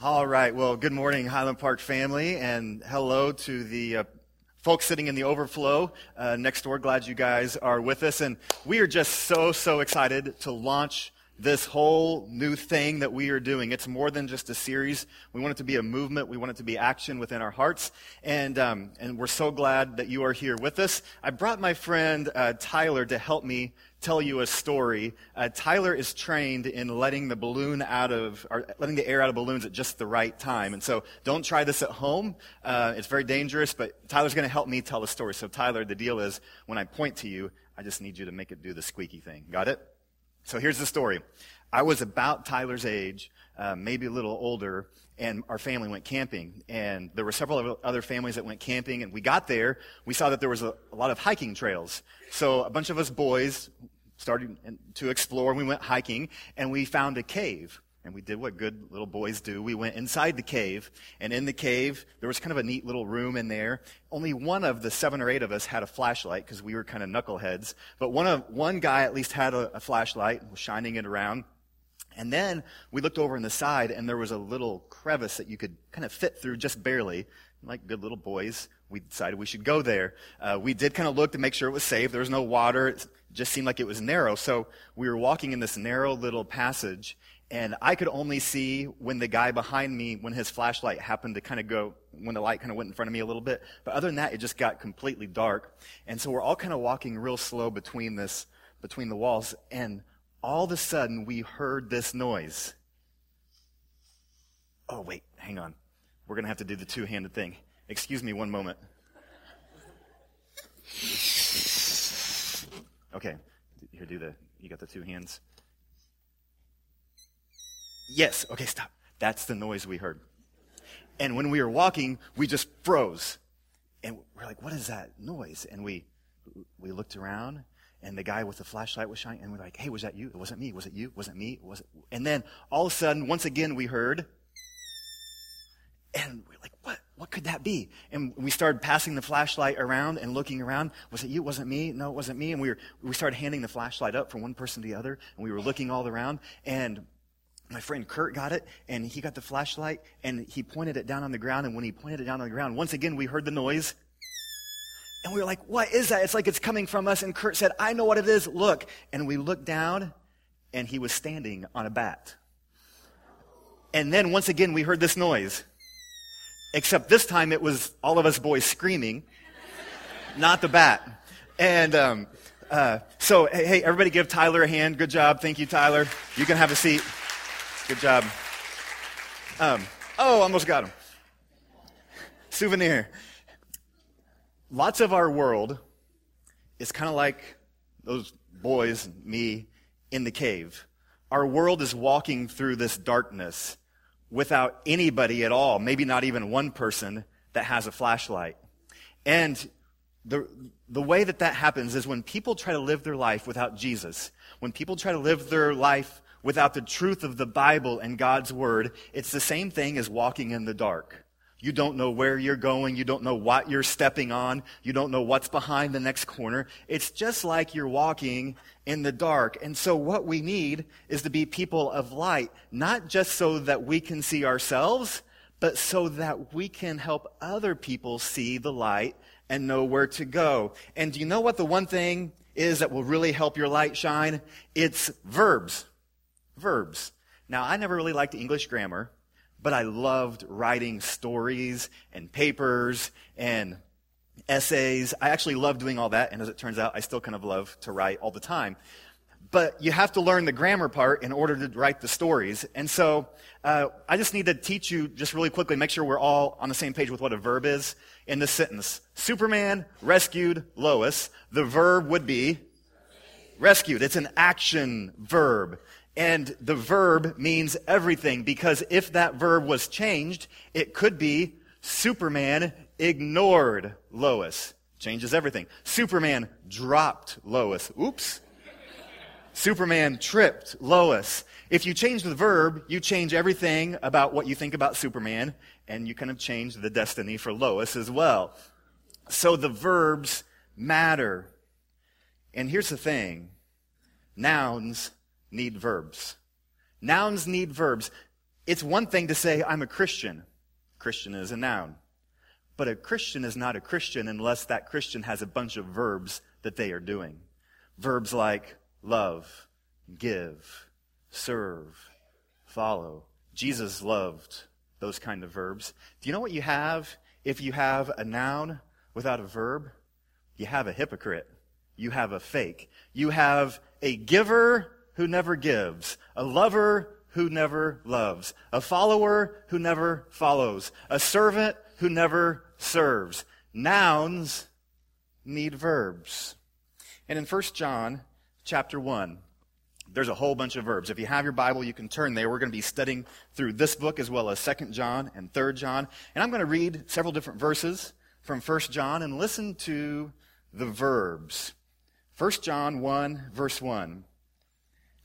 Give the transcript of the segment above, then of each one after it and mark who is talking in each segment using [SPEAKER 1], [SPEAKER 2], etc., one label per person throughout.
[SPEAKER 1] All right. Well, good morning, Highland Park family, and hello to the uh, folks sitting in the overflow uh, next door. Glad you guys are with us. And we are just so, so excited to launch this whole new thing that we are doing. It's more than just a series. We want it to be a movement. We want it to be action within our hearts. And, um, and we're so glad that you are here with us. I brought my friend uh, Tyler to help me tell you a story. Uh, Tyler is trained in letting the balloon out of, or letting the air out of balloons at just the right time. And so don't try this at home. Uh, it's very dangerous, but Tyler's going to help me tell the story. So Tyler, the deal is when I point to you, I just need you to make it do the squeaky thing. Got it? So here's the story. I was about Tyler's age, uh, maybe a little older, and our family went camping. And there were several other families that went camping, and we got there. We saw that there was a, a lot of hiking trails. So a bunch of us boys started to explore. and We went hiking, and we found a cave. And we did what good little boys do. We went inside the cave, and in the cave, there was kind of a neat little room in there. Only one of the seven or eight of us had a flashlight because we were kind of knuckleheads. But one of, one guy at least had a, a flashlight, was shining it around. And then we looked over on the side, and there was a little crevice that you could kind of fit through just barely. Like good little boys, we decided we should go there. Uh, we did kind of look to make sure it was safe. There was no water. It just seemed like it was narrow. So we were walking in this narrow little passage, and I could only see when the guy behind me, when his flashlight happened to kind of go, when the light kind of went in front of me a little bit. But other than that, it just got completely dark. And so we're all kind of walking real slow between this, between the walls. And all of a sudden we heard this noise. Oh, wait, hang on. We're going to have to do the two handed thing. Excuse me one moment. Okay, here, do the, you got the two hands? Yes, okay, stop. That's the noise we heard. And when we were walking, we just froze. And we're like, what is that noise? And we, we looked around and the guy with the flashlight was shining, and we're like, hey, was that you? It wasn't me. Was it you? Was it me? Was it? And then all of a sudden, once again, we heard, and we're like, what? What could that be? And we started passing the flashlight around and looking around. Was it you? Was it me? No, it wasn't me. And we were, we started handing the flashlight up from one person to the other, and we were looking all around, and my friend Kurt got it, and he got the flashlight, and he pointed it down on the ground, and when he pointed it down on the ground, once again, we heard the noise, and we were like, what is that? It's like it's coming from us. And Kurt said, I know what it is. Look. And we looked down and he was standing on a bat. And then once again, we heard this noise. Except this time it was all of us boys screaming, not the bat. And, um, uh, so, hey, everybody give Tyler a hand. Good job. Thank you, Tyler. You can have a seat. Good job. Um, oh, almost got him. Souvenir lots of our world is kind of like those boys, me, in the cave. Our world is walking through this darkness without anybody at all, maybe not even one person that has a flashlight. And the, the way that that happens is when people try to live their life without Jesus, when people try to live their life without the truth of the Bible and God's Word, it's the same thing as walking in the dark. You don't know where you're going. You don't know what you're stepping on. You don't know what's behind the next corner. It's just like you're walking in the dark. And so what we need is to be people of light, not just so that we can see ourselves, but so that we can help other people see the light and know where to go. And do you know what the one thing is that will really help your light shine? It's verbs. Verbs. Now, I never really liked English grammar but I loved writing stories and papers and essays. I actually love doing all that, and as it turns out, I still kind of love to write all the time. But you have to learn the grammar part in order to write the stories. And so uh, I just need to teach you just really quickly, make sure we're all on the same page with what a verb is in this sentence. Superman rescued Lois. The verb would be rescued. It's an action verb. And the verb means everything because if that verb was changed, it could be Superman ignored Lois. Changes everything. Superman dropped Lois. Oops. Superman tripped Lois. If you change the verb, you change everything about what you think about Superman, and you kind of change the destiny for Lois as well. So the verbs matter. And here's the thing nouns need verbs. Nouns need verbs. It's one thing to say, I'm a Christian. Christian is a noun. But a Christian is not a Christian unless that Christian has a bunch of verbs that they are doing. Verbs like love, give, serve, follow. Jesus loved those kind of verbs. Do you know what you have if you have a noun without a verb? You have a hypocrite. You have a fake. You have a giver who never gives, a lover who never loves, a follower who never follows, a servant who never serves. Nouns need verbs. And in 1 John chapter 1, there's a whole bunch of verbs. If you have your Bible, you can turn there. We're going to be studying through this book as well as 2 John and 3 John. And I'm going to read several different verses from 1 John and listen to the verbs. 1 John 1, verse 1.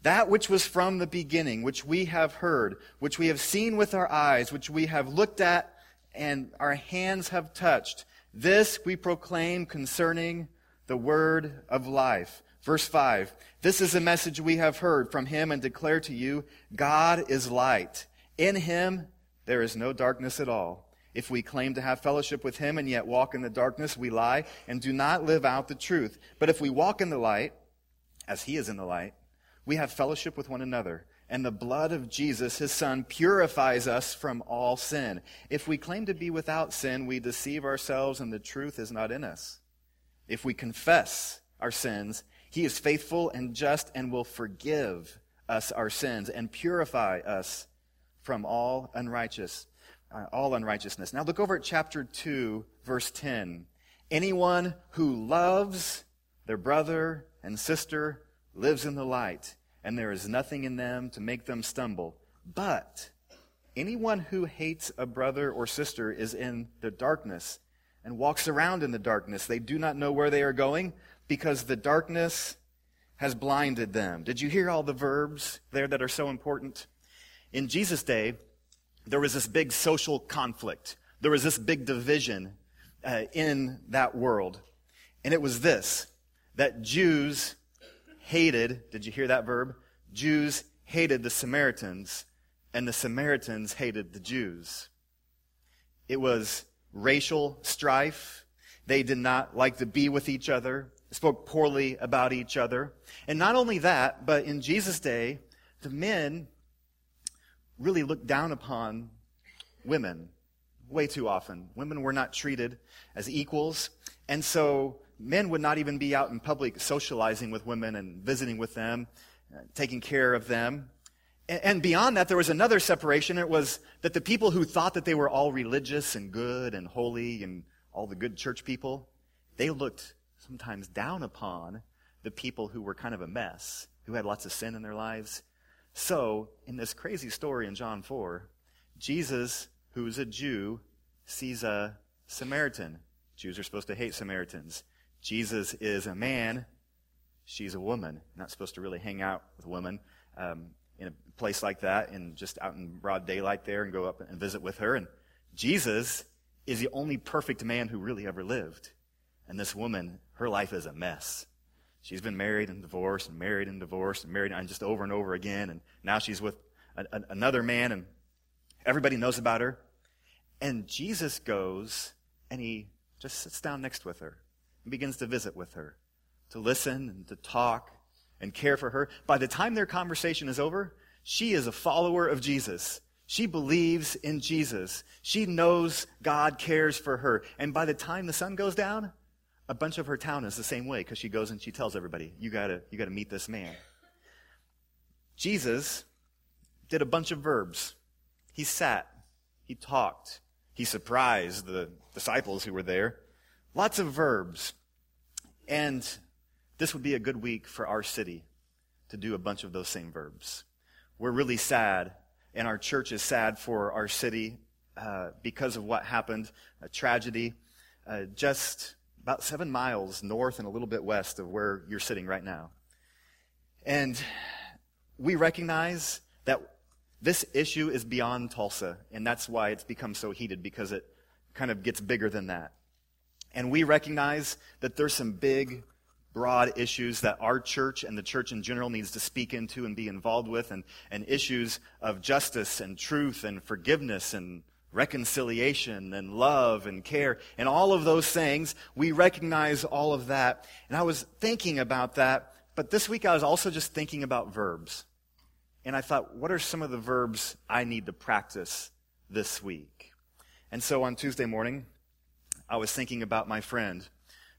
[SPEAKER 1] That which was from the beginning, which we have heard, which we have seen with our eyes, which we have looked at and our hands have touched, this we proclaim concerning the word of life. Verse 5 This is a message we have heard from him and declare to you God is light. In him there is no darkness at all. If we claim to have fellowship with him and yet walk in the darkness, we lie and do not live out the truth. But if we walk in the light, as he is in the light, we have fellowship with one another. And the blood of Jesus, his son, purifies us from all sin. If we claim to be without sin, we deceive ourselves and the truth is not in us. If we confess our sins, he is faithful and just and will forgive us our sins and purify us from all unrighteous, uh, all unrighteousness. Now look over at chapter 2, verse 10. Anyone who loves their brother and sister lives in the light, and there is nothing in them to make them stumble. But anyone who hates a brother or sister is in the darkness and walks around in the darkness. They do not know where they are going because the darkness has blinded them. Did you hear all the verbs there that are so important? In Jesus' day, there was this big social conflict. There was this big division uh, in that world. And it was this that Jews hated, did you hear that verb? Jews hated the Samaritans, and the Samaritans hated the Jews. It was racial strife. They did not like to be with each other, spoke poorly about each other. And not only that, but in Jesus' day, the men really looked down upon women way too often. Women were not treated as equals. And so men would not even be out in public socializing with women and visiting with them, uh, taking care of them. And beyond that, there was another separation. It was that the people who thought that they were all religious and good and holy and all the good church people, they looked sometimes down upon the people who were kind of a mess, who had lots of sin in their lives. So, in this crazy story in John 4, Jesus, who's a Jew, sees a Samaritan. Jews are supposed to hate Samaritans. Jesus is a man. She's a woman. Not supposed to really hang out with women. Um, in a place like that and just out in broad daylight there and go up and visit with her. And Jesus is the only perfect man who really ever lived. And this woman, her life is a mess. She's been married and divorced and married and divorced and married and just over and over again. And now she's with a, a, another man and everybody knows about her. And Jesus goes and he just sits down next with her and begins to visit with her, to listen and to talk and care for her. By the time their conversation is over, she is a follower of Jesus. She believes in Jesus. She knows God cares for her. And by the time the sun goes down, a bunch of her town is the same way because she goes and she tells everybody, you gotta, you gotta meet this man. Jesus did a bunch of verbs. He sat. He talked. He surprised the disciples who were there. Lots of verbs. And this would be a good week for our city to do a bunch of those same verbs. We're really sad, and our church is sad for our city uh, because of what happened, a tragedy, uh, just about seven miles north and a little bit west of where you're sitting right now. And we recognize that this issue is beyond Tulsa, and that's why it's become so heated because it kind of gets bigger than that. And we recognize that there's some big broad issues that our church and the church in general needs to speak into and be involved with, and, and issues of justice and truth and forgiveness and reconciliation and love and care and all of those things. We recognize all of that. And I was thinking about that, but this week I was also just thinking about verbs. And I thought, what are some of the verbs I need to practice this week? And so on Tuesday morning, I was thinking about my friend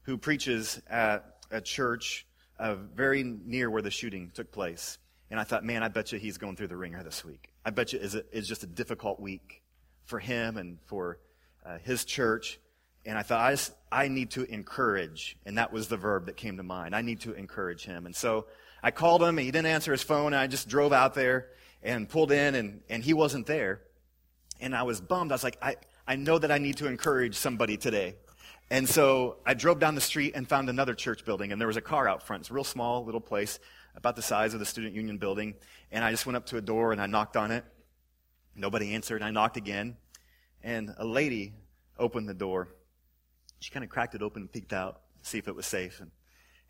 [SPEAKER 1] who preaches at a church uh, very near where the shooting took place. And I thought, man, I bet you he's going through the ringer this week. I bet you it's, just a difficult week for him and for uh, his church. And I thought, I, just, I need to encourage. And that was the verb that came to mind. I need to encourage him. And so I called him, and he didn't answer his phone. And I just drove out there and pulled in, and, and he wasn't there. And I was bummed. I was like, I, I know that I need to encourage somebody today. And so I drove down the street and found another church building, and there was a car out front. It's a real small little place, about the size of the student union building. And I just went up to a door and I knocked on it. Nobody answered. I knocked again, and a lady opened the door. She kind of cracked it open and peeked out, to see if it was safe. And,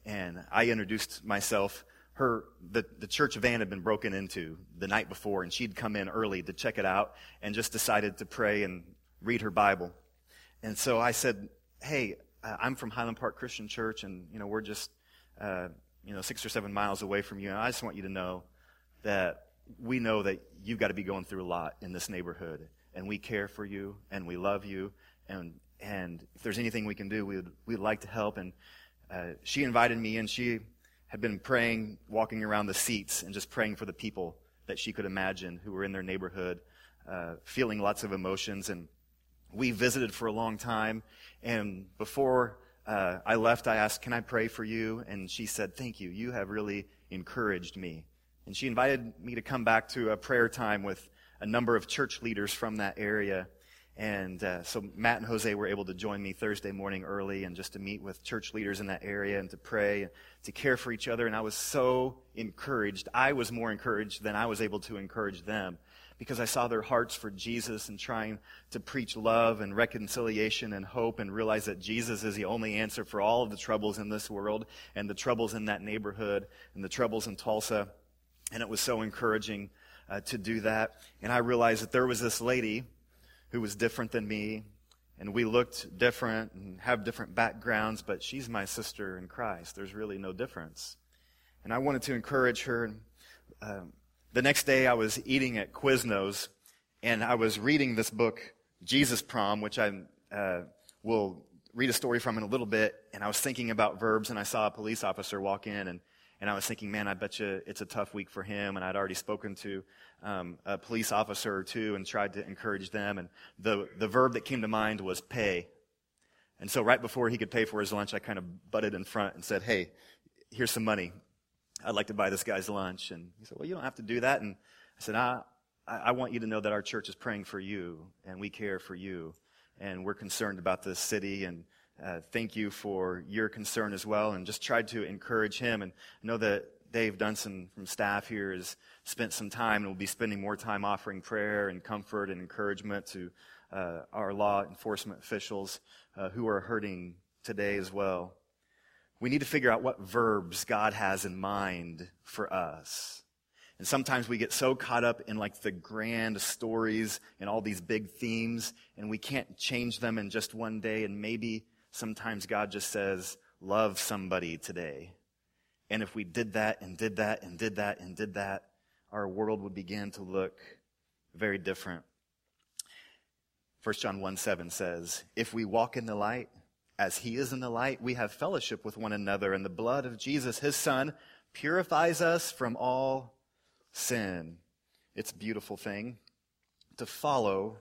[SPEAKER 1] and I introduced myself. Her the, the church van had been broken into the night before, and she'd come in early to check it out, and just decided to pray and read her Bible. And so I said, "Hey, uh, I'm from Highland Park Christian Church, and you know we're just uh, you know six or seven miles away from you. And I just want you to know that we know that you've got to be going through a lot in this neighborhood, and we care for you, and we love you, and and if there's anything we can do, we'd we'd like to help. And uh, she invited me, and she had been praying, walking around the seats, and just praying for the people that she could imagine who were in their neighborhood, uh, feeling lots of emotions. And we visited for a long time, and before. Uh, I left. I asked, "Can I pray for you?" And she said, "Thank you. You have really encouraged me." And she invited me to come back to a prayer time with a number of church leaders from that area. And uh, so Matt and Jose were able to join me Thursday morning early and just to meet with church leaders in that area and to pray and to care for each other. And I was so encouraged. I was more encouraged than I was able to encourage them because I saw their hearts for Jesus and trying to preach love and reconciliation and hope and realize that Jesus is the only answer for all of the troubles in this world and the troubles in that neighborhood and the troubles in Tulsa. And it was so encouraging uh, to do that. And I realized that there was this lady who was different than me, and we looked different and have different backgrounds, but she's my sister in Christ. There's really no difference. And I wanted to encourage her. Um, the next day, I was eating at Quiznos, and I was reading this book, Jesus Prom, which I uh, will read a story from in a little bit. And I was thinking about verbs, and I saw a police officer walk in, and and I was thinking, man, I bet you it's a tough week for him. And I'd already spoken to um, a police officer or two and tried to encourage them. And the, the verb that came to mind was pay. And so right before he could pay for his lunch, I kind of butted in front and said, hey, here's some money. I'd like to buy this guy's lunch. And he said, well, you don't have to do that. And I said, I, I want you to know that our church is praying for you and we care for you. And we're concerned about this city and uh, thank you for your concern as well, and just tried to encourage him. And I know that Dave Dunson from staff here has spent some time and will be spending more time offering prayer and comfort and encouragement to uh, our law enforcement officials uh, who are hurting today as well. We need to figure out what verbs God has in mind for us. And sometimes we get so caught up in like the grand stories and all these big themes, and we can't change them in just one day. And maybe Sometimes God just says, love somebody today. And if we did that and did that and did that and did that, our world would begin to look very different. 1 John 1 7 says, If we walk in the light, as he is in the light, we have fellowship with one another, and the blood of Jesus, his son, purifies us from all sin. It's a beautiful thing to follow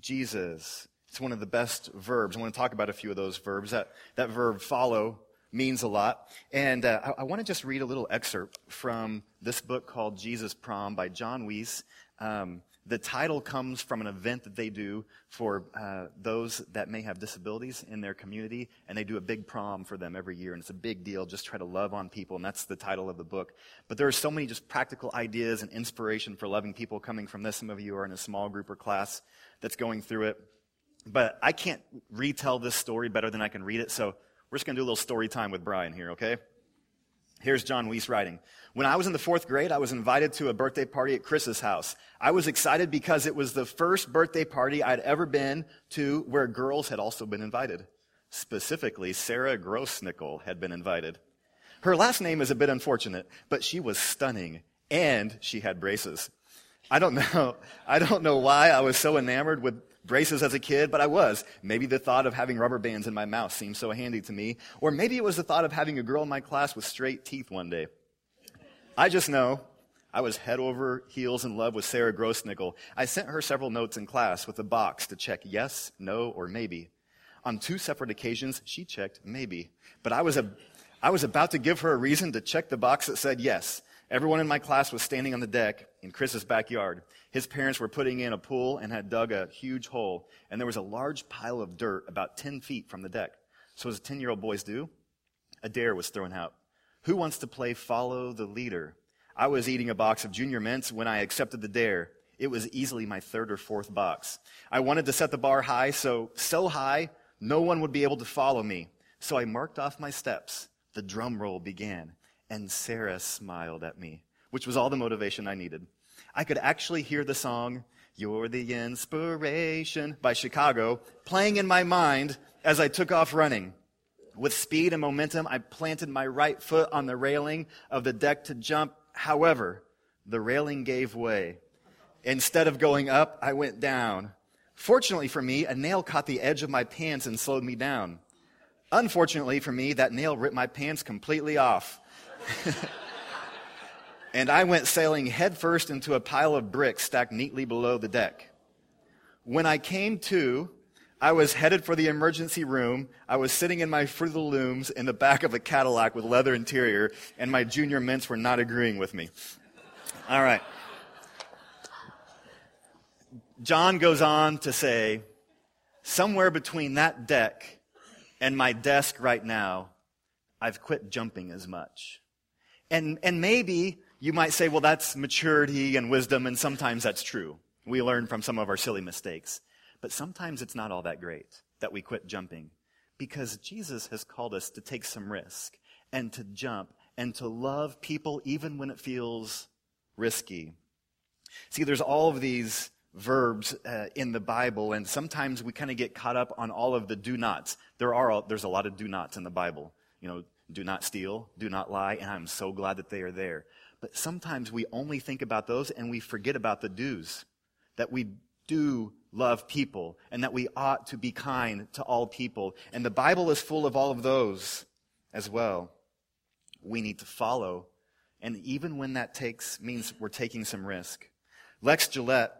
[SPEAKER 1] Jesus. It's one of the best verbs. I want to talk about a few of those verbs. That, that verb follow means a lot. And uh, I, I, want to just read a little excerpt from this book called Jesus Prom by John Weece. Um, the title comes from an event that they do for uh, those that may have disabilities in their community, and they do a big prom for them every year, and it's a big deal. Just try to love on people, and that's the title of the book. But there are so many just practical ideas and inspiration for loving people coming from this. Some of you are in a small group or class that's going through it. But I can't retell this story better than I can read it, so we're just going to do a little story time with Brian here, okay? Here's John Weece writing. When I was in the fourth grade, I was invited to a birthday party at Chris's house. I was excited because it was the first birthday party I'd ever been to where girls had also been invited. Specifically, Sarah Grossnickel had been invited. Her last name is a bit unfortunate, but she was stunning and she had braces. I don't know. I don't know why I was so enamored with braces as a kid, but I was. Maybe the thought of having rubber bands in my mouth seemed so handy to me, or maybe it was the thought of having a girl in my class with straight teeth one day. I just know I was head over heels in love with Sarah Grossnickel. I sent her several notes in class with a box to check yes, no, or maybe. On two separate occasions, she checked maybe. But I was, a, I was about to give her a reason to check the box that said yes. Everyone in my class was standing on the deck in Chris's backyard. His parents were putting in a pool and had dug a huge hole, and there was a large pile of dirt about 10 feet from the deck. So as 10 year old boys do, a dare was thrown out. Who wants to play follow the leader? I was eating a box of junior mints when I accepted the dare. It was easily my third or fourth box. I wanted to set the bar high, so, so high, no one would be able to follow me. So I marked off my steps. The drum roll began, and Sarah smiled at me, which was all the motivation I needed. I could actually hear the song, You're the Inspiration by Chicago, playing in my mind as I took off running. With speed and momentum, I planted my right foot on the railing of the deck to jump. However, the railing gave way. Instead of going up, I went down. Fortunately for me, a nail caught the edge of my pants and slowed me down. Unfortunately for me, that nail ripped my pants completely off. and I went sailing headfirst into a pile of bricks stacked neatly below the deck. When I came to, I was headed for the emergency room. I was sitting in my Fruit of the Looms in the back of a Cadillac with leather interior, and my junior mints were not agreeing with me. All right. John goes on to say, somewhere between that deck and my desk right now, I've quit jumping as much. And, and maybe you might say, well, that's maturity and wisdom, and sometimes that's true. We learn from some of our silly mistakes. But sometimes it's not all that great that we quit jumping because Jesus has called us to take some risk and to jump and to love people even when it feels risky. See, there's all of these verbs uh, in the Bible, and sometimes we kind of get caught up on all of the do nots. There are there's a lot of do nots in the Bible. You know, do not steal, do not lie, and I'm so glad that they are there. But sometimes we only think about those and we forget about the do's. That we do love people and that we ought to be kind to all people. And the Bible is full of all of those as well. We need to follow. And even when that takes, means we're taking some risk. Lex Gillette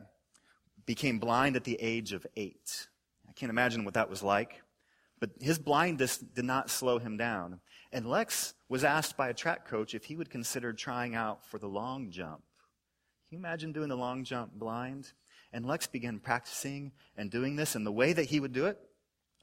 [SPEAKER 1] became blind at the age of eight. I can't imagine what that was like. But his blindness did not slow him down. And Lex was asked by a track coach if he would consider trying out for the long jump. Can you imagine doing the long jump blind? And Lex began practicing and doing this. And the way that he would do it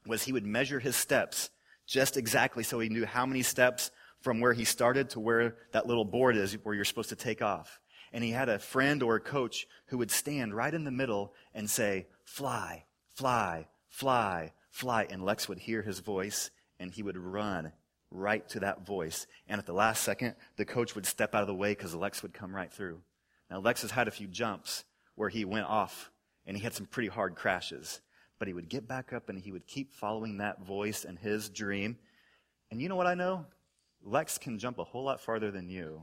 [SPEAKER 1] was he would measure his steps just exactly so he knew how many steps from where he started to where that little board is where you're supposed to take off. And he had a friend or a coach who would stand right in the middle and say, fly, fly, fly, fly. And Lex would hear his voice and he would run right to that voice. And at the last second, the coach would step out of the way because Lex would come right through. Now, Lex has had a few jumps where he went off and he had some pretty hard crashes. But he would get back up and he would keep following that voice and his dream. And you know what I know? Lex can jump a whole lot farther than you.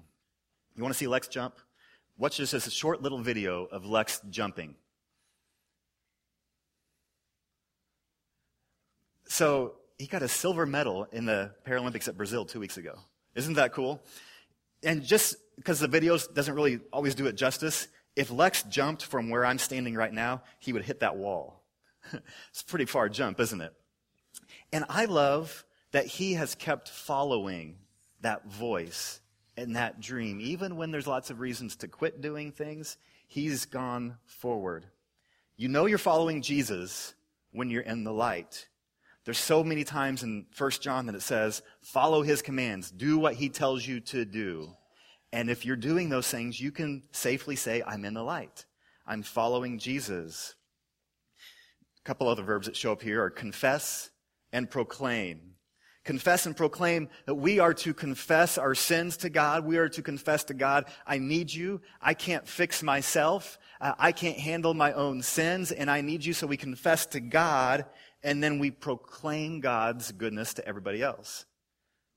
[SPEAKER 1] You want to see Lex jump? Watch this as a short little video of Lex jumping. So he got a silver medal in the Paralympics at Brazil two weeks ago. Isn't that cool? And just because the video doesn't really always do it justice, if Lex jumped from where I'm standing right now, he would hit that wall. it's a pretty far jump, isn't it? And I love that he has kept following that voice and that dream. Even when there's lots of reasons to quit doing things, he's gone forward. You know you're following Jesus when you're in the light. There's so many times in 1 John that it says, follow his commands, do what he tells you to do. And if you're doing those things, you can safely say, I'm in the light. I'm following Jesus. A couple other verbs that show up here are confess and proclaim. Confess and proclaim that we are to confess our sins to God. We are to confess to God, I need you. I can't fix myself. Uh, I can't handle my own sins, and I need you. So we confess to God, and then we proclaim God's goodness to everybody else.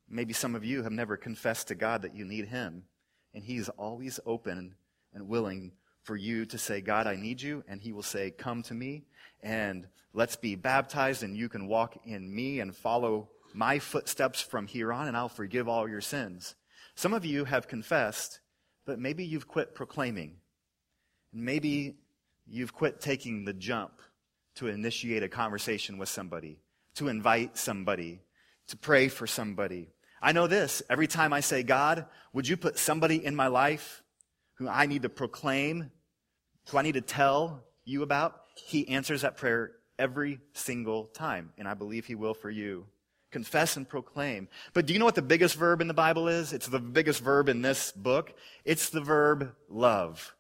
[SPEAKER 1] Maybe some of you have never confessed to God that you need Him, and He's always open and willing for you to say, God, I need you, and He will say, Come to me, and let's be baptized, and you can walk in me and follow my footsteps from here on, and I'll forgive all your sins. Some of you have confessed, but maybe you've quit proclaiming. And maybe you've quit taking the jump to initiate a conversation with somebody, to invite somebody, to pray for somebody. I know this. Every time I say, God, would you put somebody in my life who I need to proclaim, who I need to tell you about? He answers that prayer every single time, and I believe He will for you. Confess and proclaim. But do you know what the biggest verb in the Bible is? It's the biggest verb in this book. It's the verb love.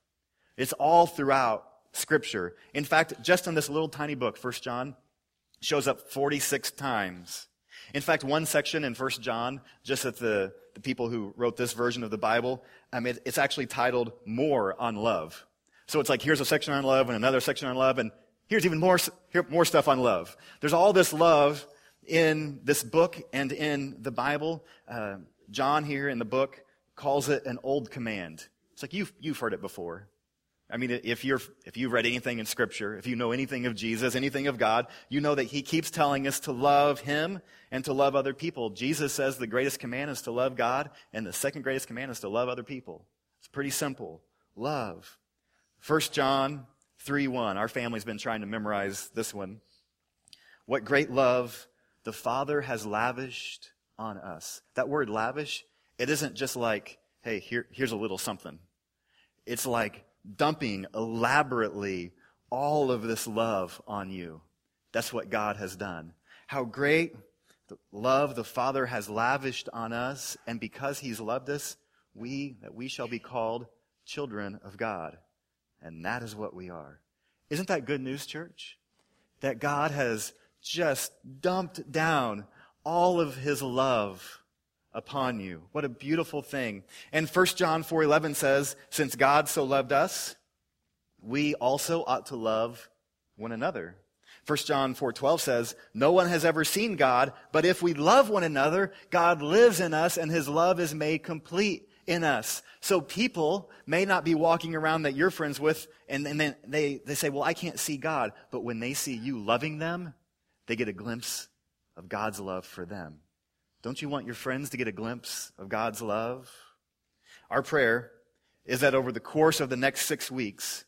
[SPEAKER 1] It's all throughout Scripture. In fact, just in this little tiny book, 1 John, shows up 46 times. In fact, one section in 1 John, just at the, the people who wrote this version of the Bible, um, it, it's actually titled More on Love. So it's like, here's a section on love and another section on love, and here's even more, here, more stuff on love. There's all this love in this book and in the Bible. Uh, John here in the book calls it an old command. It's like you've, you've heard it before. I mean, if you're, if you've read anything in scripture, if you know anything of Jesus, anything of God, you know that he keeps telling us to love him and to love other people. Jesus says the greatest command is to love God and the second greatest command is to love other people. It's pretty simple. Love. 1 John 3 1. Our family's been trying to memorize this one. What great love the Father has lavished on us. That word lavish, it isn't just like, hey, here, here's a little something. It's like dumping elaborately all of this love on you. That's what God has done. How great the love the Father has lavished on us, and because He's loved us, we, that we shall be called children of God. And that is what we are. Isn't that good news, church? That God has just dumped down all of his love upon you. What a beautiful thing. And 1 John 4:11 says, "Since God so loved us, we also ought to love one another." 1 John 4:12 says, "No one has ever seen God, but if we love one another, God lives in us and his love is made complete in us." So people may not be walking around that you're friends with and, and then they, they say, "Well, I can't see God." But when they see you loving them, they get a glimpse of God's love for them. Don't you want your friends to get a glimpse of God's love? Our prayer is that over the course of the next six weeks,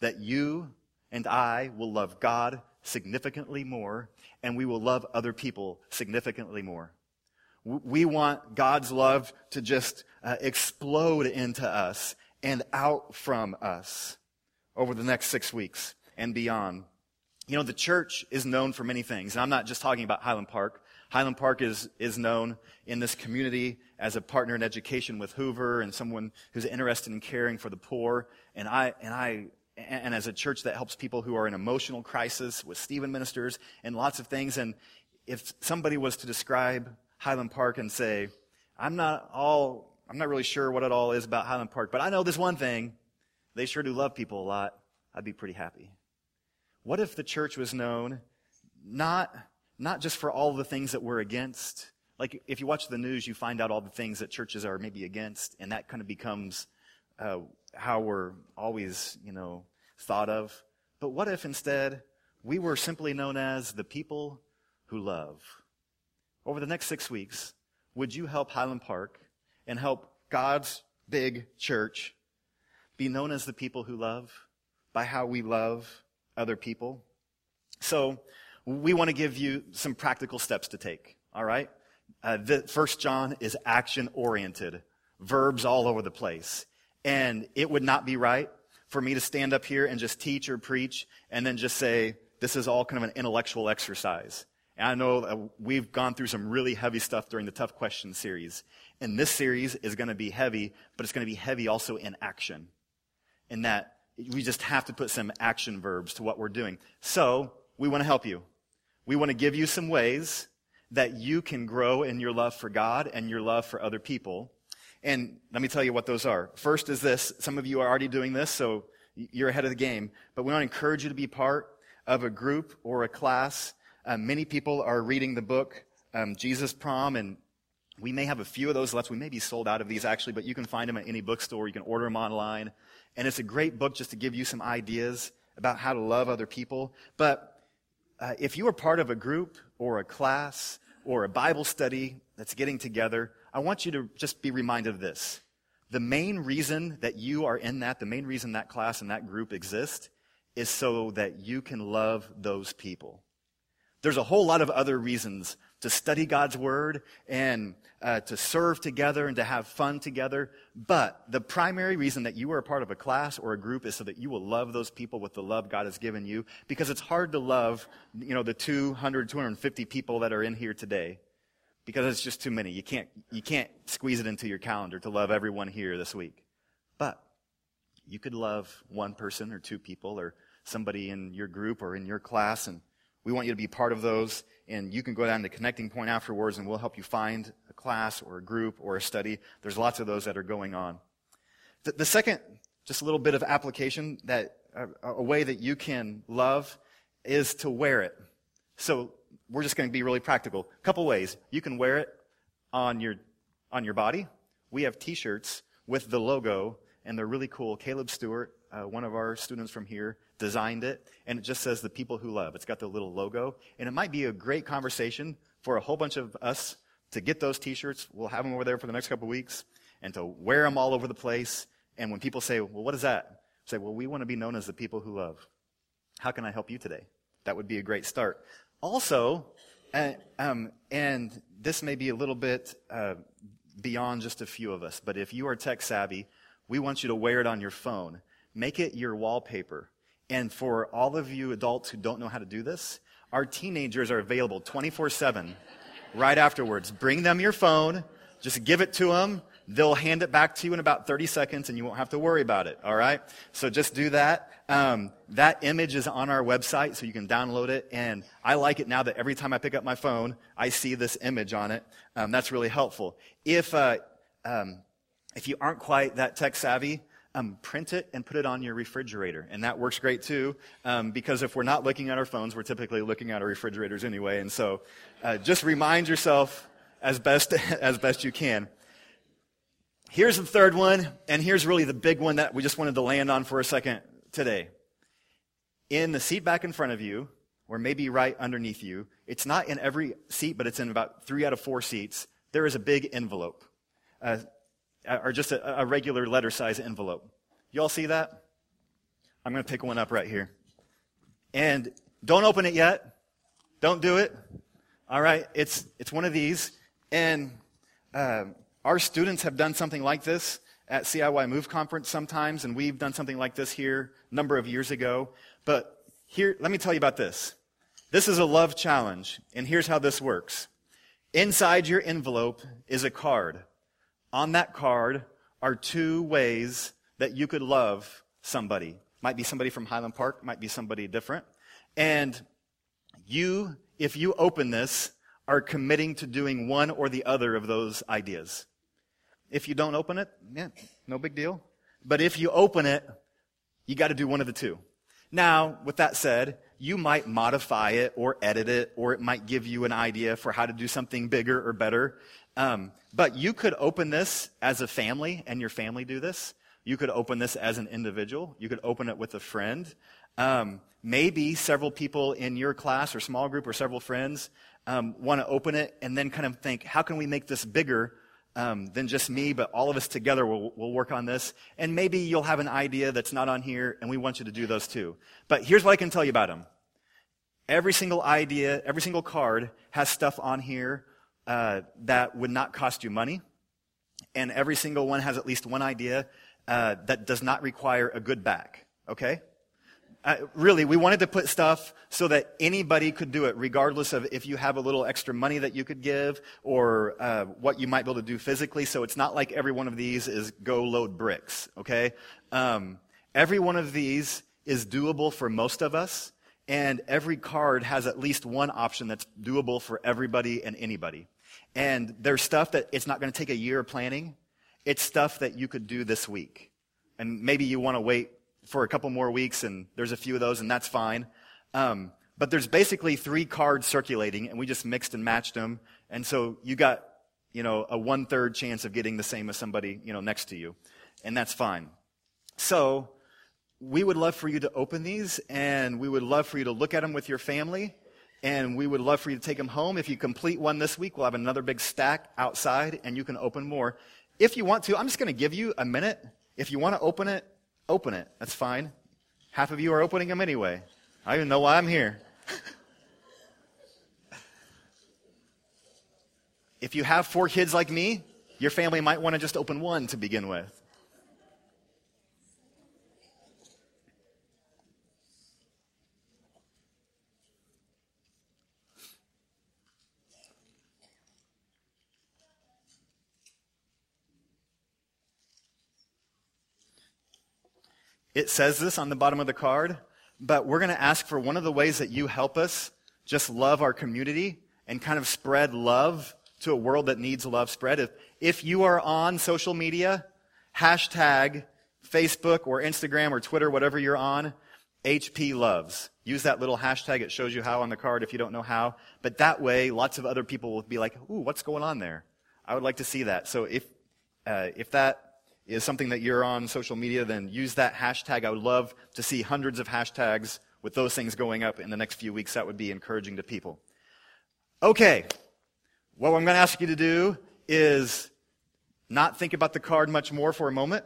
[SPEAKER 1] that you and I will love God significantly more and we will love other people significantly more. We want God's love to just uh, explode into us and out from us over the next six weeks and beyond. You know, the church is known for many things. And I'm not just talking about Highland Park. Highland Park is, is known in this community as a partner in education with Hoover and someone who's interested in caring for the poor. And I, and I, and as a church that helps people who are in emotional crisis with Stephen ministers and lots of things. And if somebody was to describe Highland Park and say, I'm not all, I'm not really sure what it all is about Highland Park, but I know this one thing. They sure do love people a lot. I'd be pretty happy. What if the church was known not, not just for all the things that we're against? Like, if you watch the news, you find out all the things that churches are maybe against, and that kind of becomes uh, how we're always, you know, thought of. But what if instead we were simply known as the people who love? Over the next six weeks, would you help Highland Park and help God's big church be known as the people who love by how we love other people. So we want to give you some practical steps to take. All right. Uh, the First John is action oriented, verbs all over the place, and it would not be right for me to stand up here and just teach or preach and then just say this is all kind of an intellectual exercise. And I know we've gone through some really heavy stuff during the tough question series, and this series is going to be heavy, but it's going to be heavy also in action. In that we just have to put some action verbs to what we're doing. So, we want to help you. We want to give you some ways that you can grow in your love for God and your love for other people. And let me tell you what those are. First is this. Some of you are already doing this, so you're ahead of the game. But we want to encourage you to be part of a group or a class. Uh, many people are reading the book um, Jesus Prom, and we may have a few of those left. We may be sold out of these actually, but you can find them at any bookstore. You can order them online. And it's a great book just to give you some ideas about how to love other people. But uh, if you are part of a group or a class or a Bible study that's getting together, I want you to just be reminded of this. The main reason that you are in that, the main reason that class and that group exist, is so that you can love those people. There's a whole lot of other reasons to study God's Word and uh, to serve together and to have fun together. But the primary reason that you are a part of a class or a group is so that you will love those people with the love God has given you. Because it's hard to love, you know, the 200, 250 people that are in here today. Because it's just too many. You can't, you can't squeeze it into your calendar to love everyone here this week. But you could love one person or two people or somebody in your group or in your class and we want you to be part of those, and you can go down to Connecting Point afterwards, and we'll help you find a class or a group or a study. There's lots of those that are going on. The, the second, just a little bit of application that a, a way that you can love is to wear it. So we're just going to be really practical. A couple ways. You can wear it on your on your body. We have T-shirts with the logo, and they're really cool. Caleb Stewart, uh, one of our students from here, designed it, and it just says the people who love. It's got the little logo, and it might be a great conversation for a whole bunch of us to get those t-shirts. We'll have them over there for the next couple weeks, and to wear them all over the place. And when people say, well, what is that? Say, well, we want to be known as the people who love. How can I help you today? That would be a great start. Also, uh, um, and this may be a little bit uh, beyond just a few of us, but if you are tech savvy, we want you to wear it on your phone. Make it your wallpaper. And for all of you adults who don't know how to do this, our teenagers are available 24 7 right afterwards. Bring them your phone, just give it to them. They'll hand it back to you in about 30 seconds and you won't have to worry about it. All right? So just do that. Um, that image is on our website so you can download it. And I like it now that every time I pick up my phone, I see this image on it. Um, that's really helpful. If, uh, um, if you aren't quite that tech savvy, um, print it and put it on your refrigerator. And that works great too, um, because if we're not looking at our phones, we're typically looking at our refrigerators anyway. And so uh, just remind yourself as best, as best you can. Here's the third one, and here's really the big one that we just wanted to land on for a second today. In the seat back in front of you, or maybe right underneath you, it's not in every seat, but it's in about three out of four seats, there is a big envelope. Uh, or just a, a regular letter size envelope. You all see that? I'm going to pick one up right here. And don't open it yet. Don't do it. All right. It's, it's one of these. And uh, our students have done something like this at CIY Move Conference sometimes, and we've done something like this here a number of years ago. But here, let me tell you about this. This is a love challenge, and here's how this works. Inside your envelope is a card on that card are two ways that you could love somebody. Might be somebody from Highland Park, might be somebody different. And you, if you open this, are committing to doing one or the other of those ideas. If you don't open it, yeah, no big deal. But if you open it, you got to do one of the two. Now, with that said, you might modify it or edit it, or it might give you an idea for how to do something bigger or better. Um, but you could open this as a family and your family do this. You could open this as an individual. You could open it with a friend. Um, maybe several people in your class or small group or several friends um, want to open it and then kind of think, how can we make this bigger um, than just me, but all of us together will, will work on this. And maybe you'll have an idea that's not on here, and we want you to do those too. But here's what I can tell you about them. Every single idea, every single card has stuff on here uh, that would not cost you money. And every single one has at least one idea uh, that does not require a good back. Okay? Uh, really, we wanted to put stuff so that anybody could do it, regardless of if you have a little extra money that you could give or uh, what you might be able to do physically. So it's not like every one of these is go load bricks. Okay? Um, every one of these is doable for most of us. and every card has at least one option that's doable for everybody and anybody. And there's stuff that it's not going to take a year of planning. It's stuff that you could do this week. And maybe you want to wait for a couple more weeks, and there's a few of those, and that's fine. Um, but there's basically three cards circulating, and we just mixed and matched them. And so you got, you know, a one third chance of getting the same as somebody, you know, next to you. And that's fine. So we would love for you to open these, and we would love for you to look at them with your family, and we would love for you to take them home. If you complete one this week, we'll have another big stack outside, and you can open more. If you want to, I'm just going to give you a minute. If you want to open it, open it. That's fine. Half of you are opening them anyway. I don't even know why I'm here. if you have four kids like me, your family might want to just open one to begin with. It says this on the bottom of the card, but we're going to ask for one of the ways that you help us just love our community and kind of spread love to a world that needs love spread. If, if you are on social media, hashtag Facebook or Instagram or Twitter, whatever you're on, HP loves. Use that little hashtag. It shows you how on the card if you don't know how. But that way, lots of other people will be like, ooh, what's going on there? I would like to see that. So if, uh, if that is something that you're on social media, then use that hashtag. I would love to see hundreds of hashtags with those things going up in the next few weeks. That would be encouraging to people. Okay. What I'm going to ask you to do is not think about the card much more for a moment,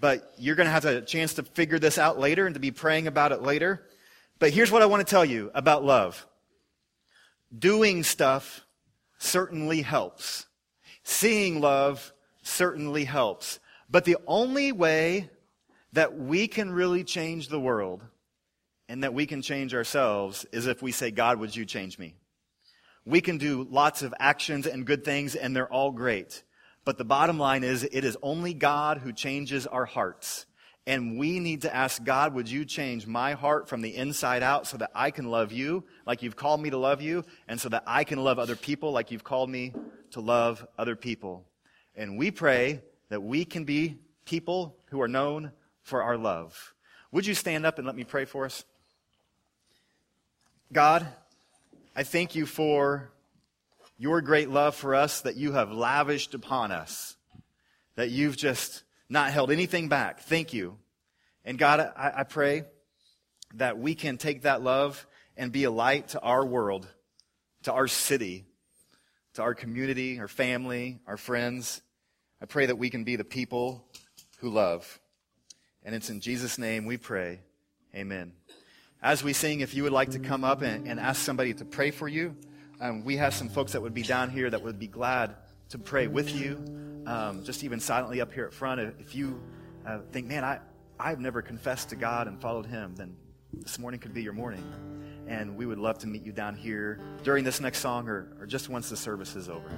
[SPEAKER 1] but you're going to have a chance to figure this out later and to be praying about it later. But here's what I want to tell you about love. Doing stuff certainly helps. Seeing love certainly helps. But the only way that we can really change the world and that we can change ourselves is if we say, God, would you change me? We can do lots of actions and good things, and they're all great. But the bottom line is, it is only God who changes our hearts. And we need to ask God, would you change my heart from the inside out so that I can love you like you've called me to love you, and so that I can love other people like you've called me to love other people? And we pray that we can be people who are known for our love. Would you stand up and let me pray for us? God, I thank you for your great love for us that you have lavished upon us, that you've just not held anything back. Thank you. And God, I, I pray that we can take that love and be a light to our world, to our city, to our community, our family, our friends. I pray that we can be the people who love. And it's in Jesus' name we pray. Amen. As we sing, if you would like to come up and, and ask somebody to pray for you, um, we have some folks that would be down here that would be glad to pray with you, um, just even silently up here at front. If you uh, think, man, I, I've never confessed to God and followed Him, then this morning could be your morning. And we would love to meet you down here during this next song or, or just once the service is over.